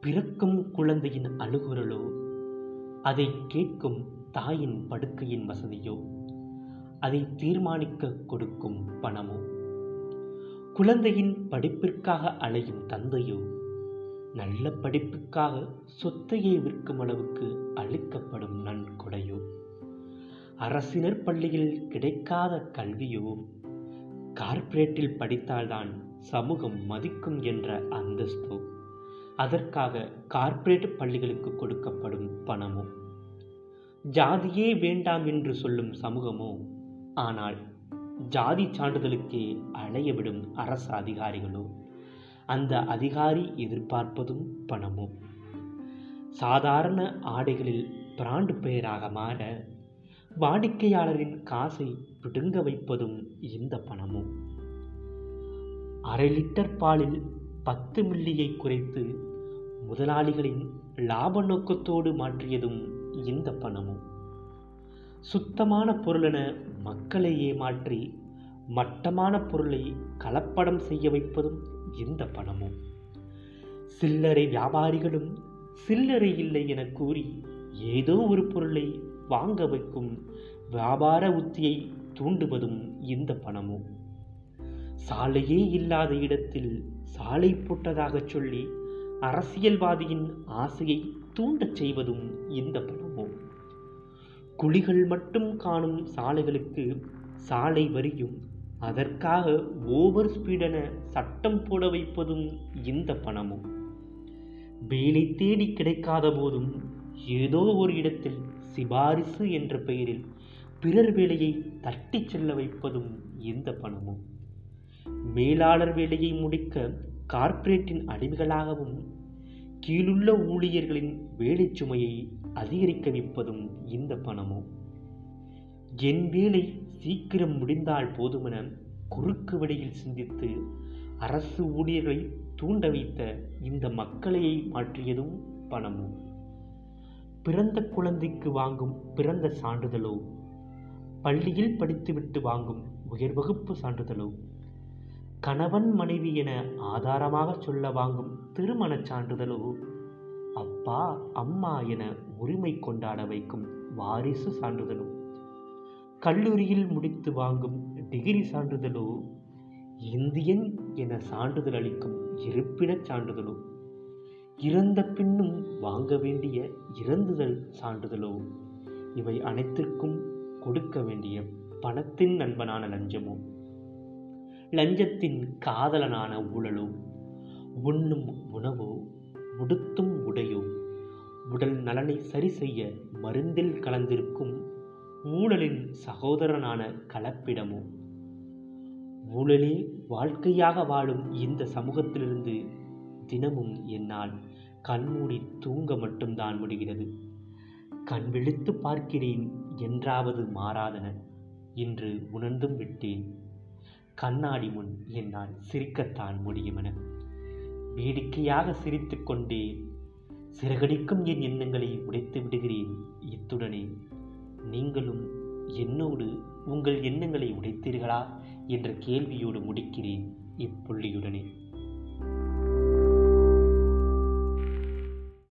பிறக்கும் குழந்தையின் அழுகுரலோ? அதை கேட்கும் தாயின் படுக்கையின் வசதியோ? அதை தீர்மானிக்க கொடுக்கும் பணமோ? குழந்தையின் படிப்பிற்காக அலையும் தந்தையோ? நல்ல படிப்புக்காக சொத்தையை விற்கும் அளவுக்கு அளிக்கப்படும் நன்கொடையோ? அரசினர் பள்ளியில் கிடைக்காத கல்வியோ? கார்ப்பரேட்டில் படித்தால்தான் சமூகம் மதிக்கும் என்ற அந்தஸ்தோ? அதற்காக கார்ப்பரேட் பள்ளிகளுக்கு கொடுக்கப்படும் பணமோ? ஜாதியே வேண்டாம் என்று சொல்லும் சமூகமோ? ஆனால் ஜாதி சான்றிதழுக்கே அலையவிடும் அரசு அதிகாரிகளோ? அந்த அதிகாரி எதிர்பார்ப்பதும் பணமோ? சாதாரண ஆடைகளில் பிராண்டு பெயராக மாற வாடிக்கையாளரின் காசை பிடுங்க வைப்பதும் இந்த பணமும் அரை லிட்டர் பாலில் பத்து மில்லியை குறைத்து முதலாளிகளின் லாப நோக்கத்தோடு மாற்றியதும் இந்த பணமும். சுத்தமான பொருளென மக்களை ஏமாற்றி மட்டமான பொருளை கலப்படம் செய்ய வைப்பதும் இந்த பணமும். சில்லறை வியாபாரிகளும் சில்லறை இல்லை என கூறி ஏதோ ஒரு பொருளை வாங்க வைக்கும் வியாபார உத்தியை தூண்டுவதும் இந்த பணமும். சாலையே இல்லாத இடத்தில் சாலை போட்டதாக சொல்லி அரசியல்வாதியின் ஆசையை தூண்டச் செய்வதும் இந்த பணமும் குழிகள் மட்டும் காணும் சாலைகளுக்கு சாலை வரியும் அதற்காக ஓவர் ஸ்பீடென சட்டம் போட வைப்பதும் இந்த பணமும் வேலை தேடி கிடைக்காத போதும் ஏதோ ஒரு இடத்தில் சிபாரிசு என்ற பெயரில் பிறர் வேலையை தட்டிச் செல்ல வைப்பதும் இந்த பணமும் மேலாளர் வேலையை முடிக்க கார்ப்பரேட்டின் அடிமைகளாகவும் கீழுள்ள ஊழியர்களின் வேலை சுமையை அதிகரிக்க வைப்பதும் இந்த பணமோ என் வேலை சீக்கிரம் முடிந்தால் போதுமென குறுக்கு வழியில் சிந்தித்து அரசு ஊழியர்களை தூண்ட வைத்த இந்த மக்களையை மாற்றியதும் பணமும். பிறந்த குழந்தைக்கு வாங்கும் பிறந்த சான்றிதழோ பள்ளியில் படித்துவிட்டு வாங்கும் உயர் வகுப்பு சான்றிதழோ கணவன் மனைவி என ஆதாரமாக சொல்ல வாங்கும் திருமணச் சான்றிதழோ அப்பா அம்மா என உரிமை கொண்டாட வைக்கும் வாரிசு சான்றிதழோ கல்லூரியில் முடித்து வாங்கும் டிகிரி சான்றிதழோ இந்தியன் என சான்றிதழ் அளிக்கும் இருப்பிடச் சான்றிதழோ இறந்த பின்னும் வாங்க வேண்டிய இறந்துதல் சான்றிதழோ இவை அனைத்திற்கும் கொடுக்க வேண்டிய பணத்தின் நண்பனான லஞ்சமோ. லஞ்சத்தின் காதலனான ஊழலோ? உண்ணும் உணவோ? உடுத்தும் உடையோ? உடல் நலனை சரி செய்ய மருந்தில் கலந்திருக்கும் ஊழலின் சகோதரனான கலப்பிடமோ? ஊழலே வாழ்க்கையாக வாழும் இந்த சமூகத்திலிருந்து தினமும் என்னால் கண்மூடி தூங்க மட்டும்தான் முடிகிறது. கண் விழித்து பார்க்கிறேன் என்றாவது மாறாதன. இன்று உணர்ந்தும் விட்டேன். கண்ணாடி முன் என்னால் சிரிக்கத்தான் முடியுமென. வேடிக்கையாக சிரித்து கொண்டே சிறகடிக்கும் என் எண்ணங்களை உடைத்து விடுகிறேன். இத்துடனே நீங்களும் என்னோடு உங்கள் எண்ணங்களை உடைத்தீர்களா? என்ற கேள்வியோடு முடிக்கிறேன் இப்புள்ளியுடனே.